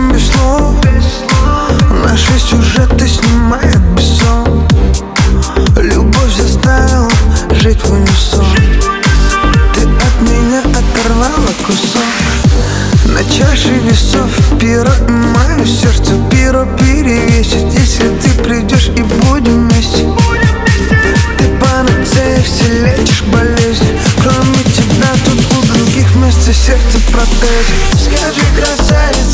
время без слов Наши сюжеты снимает без сон Любовь заставила жить в унисон. Ты от меня оторвала кусок. На чаше весов перо и мое сердце Перо перевесит, если ты придешь и будем вместе Ты панацея все лечишь болезнь, Кроме тебя тут у других вместо сердца протезы Скажи, красавица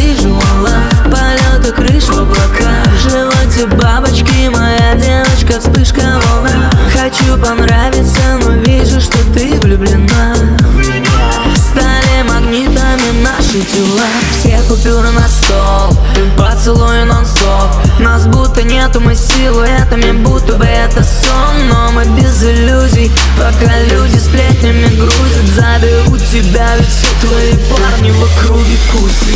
Стали ближе в полеты крыш в облака В животе бабочки, моя девочка, вспышка волна. Хочу понравиться, но вижу, что ты влюблена. Стали магнитами наши тела. Все купюры на стол, поцелуй нон-стоп. Нас будто нету, мы силуэтами, будто бы это сон. Но мы без иллюзий, пока люди сплят Тебя ведь все твои парни в округе кусы